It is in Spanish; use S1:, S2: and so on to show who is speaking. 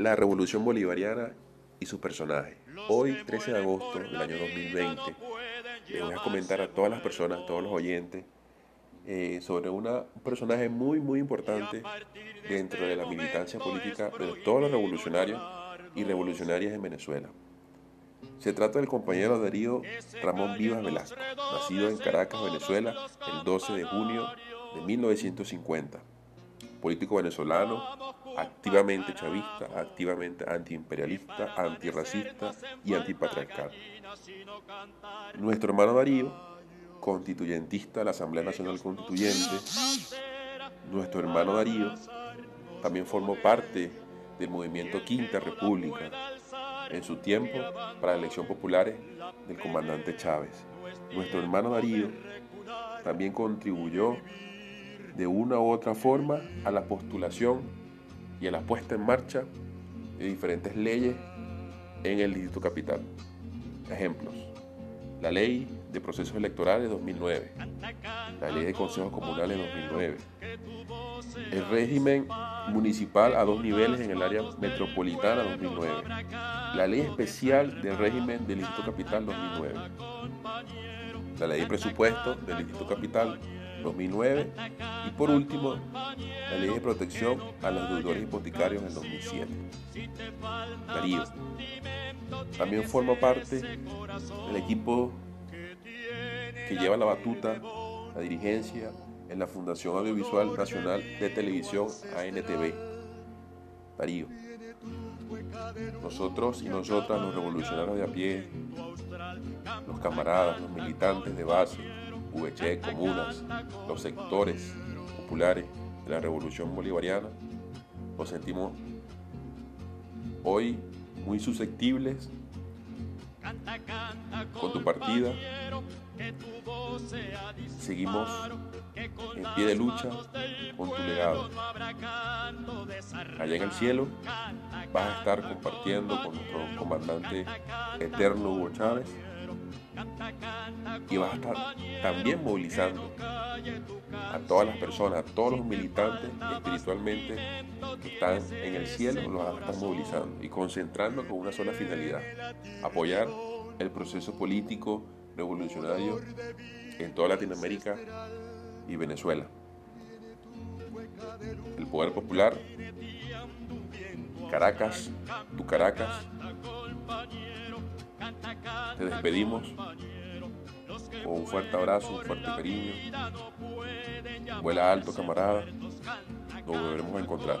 S1: La Revolución Bolivariana y sus personajes. Hoy, 13 de agosto del año 2020, les voy a comentar a todas las personas, a todos los oyentes, eh, sobre una, un personaje muy, muy importante dentro de la militancia política de todos los revolucionarios y revolucionarias en Venezuela. Se trata del compañero Darío Ramón Vivas Velasco, nacido en Caracas, Venezuela, el 12 de junio de 1950. Político venezolano, activamente chavista, activamente antiimperialista, antirracista y antipatriarcal. Nuestro hermano Darío, constituyentista de la Asamblea Nacional Constituyente, nuestro hermano Darío también formó parte del movimiento Quinta República en su tiempo para elección populares del comandante Chávez. Nuestro hermano Darío también contribuyó de una u otra forma a la postulación y a la puesta en marcha de diferentes leyes en el Distrito Capital. Ejemplos. La ley de procesos electorales 2009, la ley de consejos comunales 2009, el régimen municipal a dos niveles en el área metropolitana 2009, la ley especial del régimen del Distrito Capital 2009, la ley de presupuesto del Distrito Capital 2009 y por último la ley de protección a los deudores hipotecarios en 2007. Darío también forma parte del equipo que lleva la batuta, la dirigencia en la Fundación Audiovisual Nacional de Televisión ANTV. Darío. Nosotros y nosotras, los revolucionarios de a pie, los camaradas, los militantes de base, VC, comunas, los sectores populares de la revolución bolivariana, nos sentimos hoy muy susceptibles con tu partida. Seguimos en pie de lucha con tu legado. Allá en el cielo vas a estar compartiendo con nuestro comandante eterno Hugo Chávez y vas a estar también movilizando a todas las personas, a todos los militantes espiritualmente que están en el cielo, los vas a estar movilizando y concentrando con una sola finalidad, apoyar el proceso político revolucionario en toda Latinoamérica y Venezuela. El poder popular, Caracas, tu Caracas, te despedimos con un fuerte abrazo, un fuerte cariño. Vuela alto, camarada. Nos volveremos a encontrar.